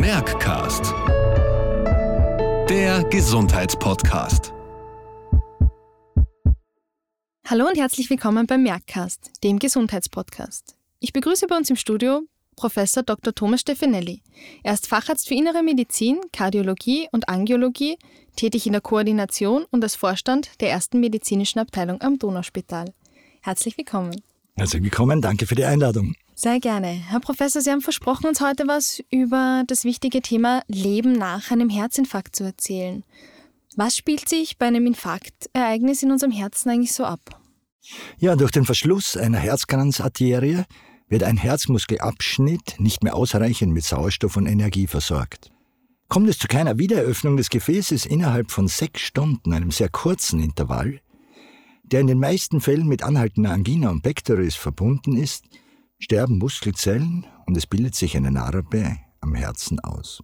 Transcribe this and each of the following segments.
Merckcast. Der Gesundheitspodcast. Hallo und herzlich willkommen beim Merckcast, dem Gesundheitspodcast. Ich begrüße bei uns im Studio Professor Dr. Thomas Stefanelli. Er ist Facharzt für Innere Medizin, Kardiologie und Angiologie, tätig in der Koordination und als Vorstand der ersten medizinischen Abteilung am Donauspital. Herzlich willkommen. Herzlich willkommen, danke für die Einladung. Sehr gerne. Herr Professor, Sie haben versprochen, uns heute was über das wichtige Thema Leben nach einem Herzinfarkt zu erzählen. Was spielt sich bei einem Infarktereignis in unserem Herzen eigentlich so ab? Ja, durch den Verschluss einer Herzkranzarterie wird ein Herzmuskelabschnitt nicht mehr ausreichend mit Sauerstoff und Energie versorgt. Kommt es zu keiner Wiedereröffnung des Gefäßes innerhalb von sechs Stunden, einem sehr kurzen Intervall, der in den meisten Fällen mit anhaltender Angina und Pectoris verbunden ist, sterben Muskelzellen und es bildet sich eine Narbe am Herzen aus.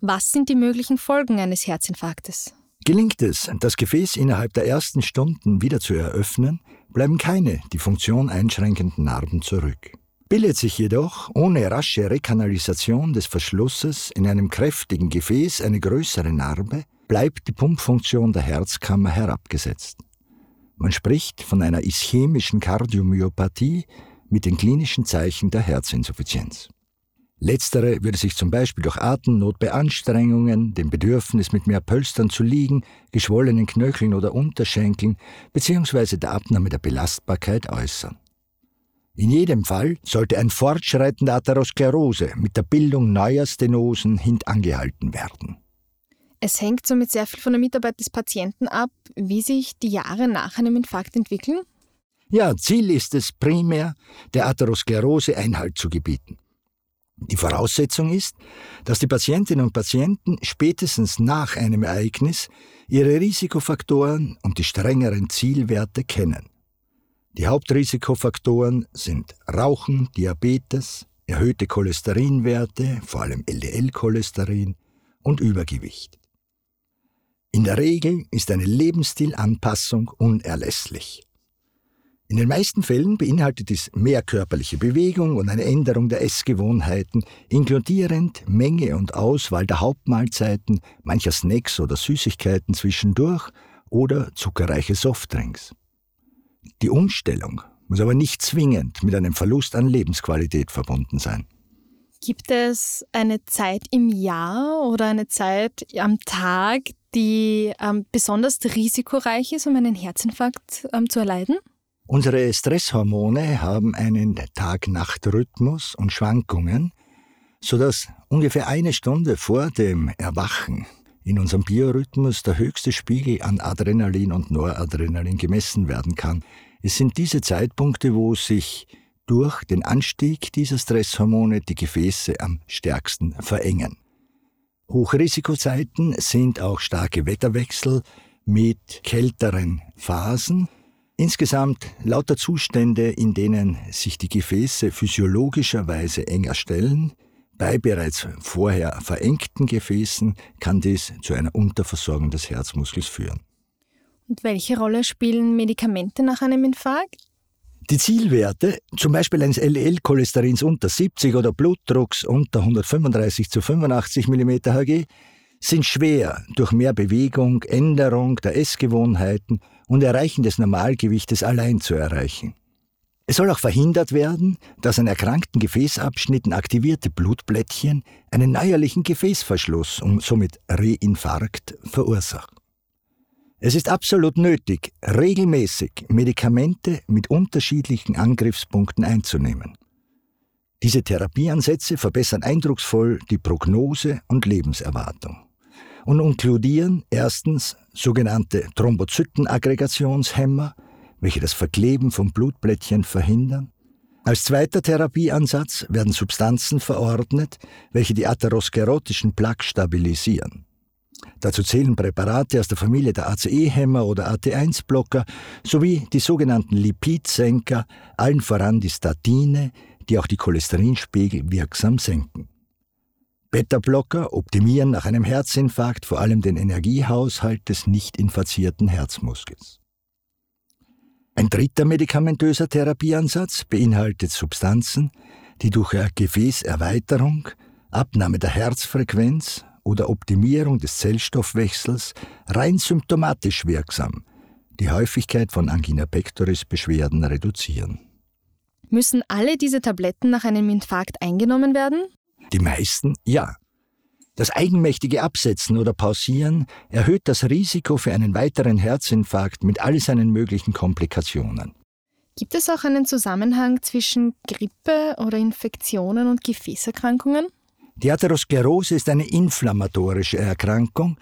Was sind die möglichen Folgen eines Herzinfarktes? Gelingt es, das Gefäß innerhalb der ersten Stunden wieder zu eröffnen, bleiben keine die Funktion einschränkenden Narben zurück. Bildet sich jedoch ohne rasche Rekanalisation des Verschlusses in einem kräftigen Gefäß eine größere Narbe, bleibt die Pumpfunktion der Herzkammer herabgesetzt. Man spricht von einer ischämischen Kardiomyopathie mit den klinischen Zeichen der Herzinsuffizienz. Letztere würde sich zum Beispiel durch Atemnot bei Anstrengungen, dem Bedürfnis mit mehr Pölstern zu liegen, geschwollenen Knöcheln oder Unterschenkeln bzw. der Abnahme der Belastbarkeit äußern. In jedem Fall sollte ein Fortschreiten der Atherosklerose mit der Bildung neuer Stenosen hintangehalten werden. Es hängt somit sehr viel von der Mitarbeit des Patienten ab, wie sich die Jahre nach einem Infarkt entwickeln? Ja, Ziel ist es primär, der Atherosklerose Einhalt zu gebieten. Die Voraussetzung ist, dass die Patientinnen und Patienten spätestens nach einem Ereignis ihre Risikofaktoren und die strengeren Zielwerte kennen. Die Hauptrisikofaktoren sind Rauchen, Diabetes, erhöhte Cholesterinwerte, vor allem LDL-Cholesterin und Übergewicht. In der Regel ist eine Lebensstilanpassung unerlässlich. In den meisten Fällen beinhaltet dies mehr körperliche Bewegung und eine Änderung der Essgewohnheiten, inkludierend Menge und Auswahl der Hauptmahlzeiten, mancher Snacks oder Süßigkeiten zwischendurch oder zuckerreiche Softdrinks. Die Umstellung muss aber nicht zwingend mit einem Verlust an Lebensqualität verbunden sein. Gibt es eine Zeit im Jahr oder eine Zeit am Tag, die ähm, besonders risikoreich ist, um einen Herzinfarkt ähm, zu erleiden? Unsere Stresshormone haben einen Tag-Nacht-Rhythmus und Schwankungen, sodass ungefähr eine Stunde vor dem Erwachen in unserem Biorhythmus der höchste Spiegel an Adrenalin und Noradrenalin gemessen werden kann. Es sind diese Zeitpunkte, wo sich durch den Anstieg dieser Stresshormone die Gefäße am stärksten verengen. Hochrisikozeiten sind auch starke Wetterwechsel mit kälteren Phasen, Insgesamt lauter Zustände, in denen sich die Gefäße physiologischerweise enger stellen, bei bereits vorher verengten Gefäßen kann dies zu einer Unterversorgung des Herzmuskels führen. Und welche Rolle spielen Medikamente nach einem Infarkt? Die Zielwerte, zum Beispiel eines LL-Cholesterins unter 70 oder Blutdrucks unter 135 zu 85 mm Hg, sind schwer durch mehr Bewegung, Änderung der Essgewohnheiten und Erreichen des Normalgewichtes allein zu erreichen. Es soll auch verhindert werden, dass an erkrankten Gefäßabschnitten aktivierte Blutblättchen einen neuerlichen Gefäßverschluss und somit Reinfarkt verursachen. Es ist absolut nötig, regelmäßig Medikamente mit unterschiedlichen Angriffspunkten einzunehmen. Diese Therapieansätze verbessern eindrucksvoll die Prognose und Lebenserwartung und inkludieren erstens sogenannte Thrombozytenaggregationshemmer, welche das Verkleben von Blutblättchen verhindern. Als zweiter Therapieansatz werden Substanzen verordnet, welche die atherosklerotischen Plaques stabilisieren. Dazu zählen Präparate aus der Familie der ACE-Hämmer oder AT1-Blocker sowie die sogenannten Lipidsenker, allen voran die Statine, die auch die Cholesterinspiegel wirksam senken. Beta-Blocker optimieren nach einem Herzinfarkt vor allem den Energiehaushalt des nicht infazierten Herzmuskels. Ein dritter medikamentöser Therapieansatz beinhaltet Substanzen, die durch Gefäßerweiterung Abnahme der Herzfrequenz oder Optimierung des Zellstoffwechsels rein symptomatisch wirksam, die Häufigkeit von Angina pectoris Beschwerden reduzieren. Müssen alle diese Tabletten nach einem Infarkt eingenommen werden? Die meisten ja. Das eigenmächtige Absetzen oder Pausieren erhöht das Risiko für einen weiteren Herzinfarkt mit all seinen möglichen Komplikationen. Gibt es auch einen Zusammenhang zwischen Grippe oder Infektionen und Gefäßerkrankungen? Die Atherosklerose ist eine inflammatorische Erkrankung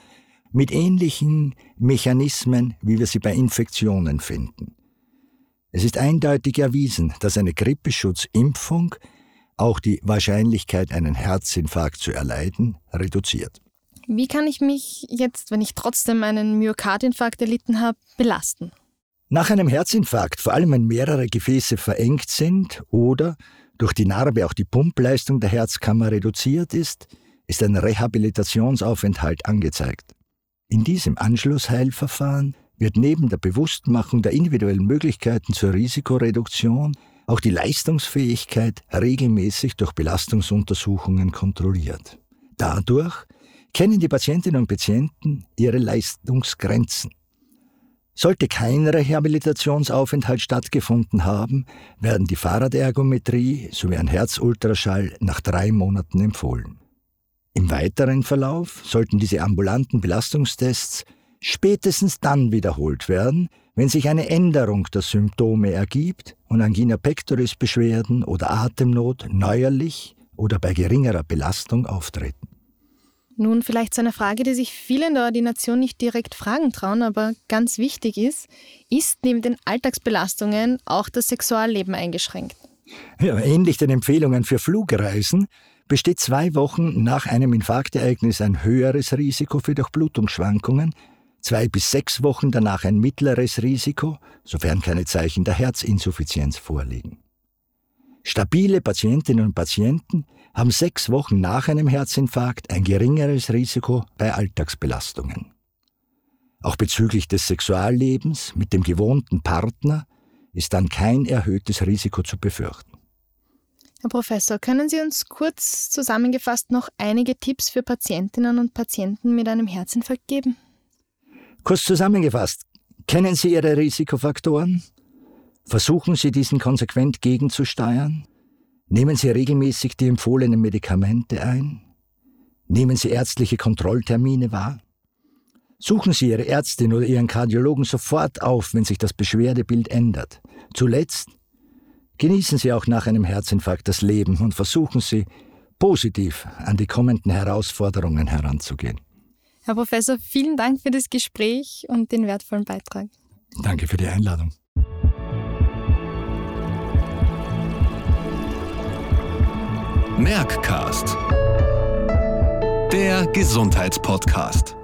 mit ähnlichen Mechanismen, wie wir sie bei Infektionen finden. Es ist eindeutig erwiesen, dass eine Grippeschutzimpfung auch die Wahrscheinlichkeit, einen Herzinfarkt zu erleiden, reduziert. Wie kann ich mich jetzt, wenn ich trotzdem einen Myokardinfarkt erlitten habe, belasten? Nach einem Herzinfarkt, vor allem wenn mehrere Gefäße verengt sind oder durch die Narbe auch die Pumpleistung der Herzkammer reduziert ist, ist ein Rehabilitationsaufenthalt angezeigt. In diesem Anschlussheilverfahren wird neben der Bewusstmachung der individuellen Möglichkeiten zur Risikoreduktion auch die Leistungsfähigkeit regelmäßig durch Belastungsuntersuchungen kontrolliert. Dadurch kennen die Patientinnen und Patienten ihre Leistungsgrenzen. Sollte kein Rehabilitationsaufenthalt stattgefunden haben, werden die Fahrradergometrie sowie ein Herzultraschall nach drei Monaten empfohlen. Im weiteren Verlauf sollten diese ambulanten Belastungstests spätestens dann wiederholt werden, wenn sich eine Änderung der Symptome ergibt und Angina pectoris Beschwerden oder Atemnot neuerlich oder bei geringerer Belastung auftreten. Nun vielleicht zu einer Frage, die sich viele in der Ordination nicht direkt fragen trauen, aber ganz wichtig ist, ist neben den Alltagsbelastungen auch das Sexualleben eingeschränkt? Ja, ähnlich den Empfehlungen für Flugreisen besteht zwei Wochen nach einem Infarktereignis ein höheres Risiko für Durchblutungsschwankungen, zwei bis sechs Wochen danach ein mittleres Risiko, sofern keine Zeichen der Herzinsuffizienz vorliegen. Stabile Patientinnen und Patienten haben sechs Wochen nach einem Herzinfarkt ein geringeres Risiko bei Alltagsbelastungen. Auch bezüglich des Sexuallebens mit dem gewohnten Partner ist dann kein erhöhtes Risiko zu befürchten. Herr Professor, können Sie uns kurz zusammengefasst noch einige Tipps für Patientinnen und Patienten mit einem Herzinfarkt geben? Kurz zusammengefasst, kennen Sie Ihre Risikofaktoren? Versuchen Sie diesen konsequent gegenzusteuern? Nehmen Sie regelmäßig die empfohlenen Medikamente ein? Nehmen Sie ärztliche Kontrolltermine wahr? Suchen Sie Ihre Ärztin oder Ihren Kardiologen sofort auf, wenn sich das Beschwerdebild ändert. Zuletzt genießen Sie auch nach einem Herzinfarkt das Leben und versuchen Sie, positiv an die kommenden Herausforderungen heranzugehen. Herr Professor, vielen Dank für das Gespräch und den wertvollen Beitrag. Danke für die Einladung. Merckcast. Der Gesundheitspodcast.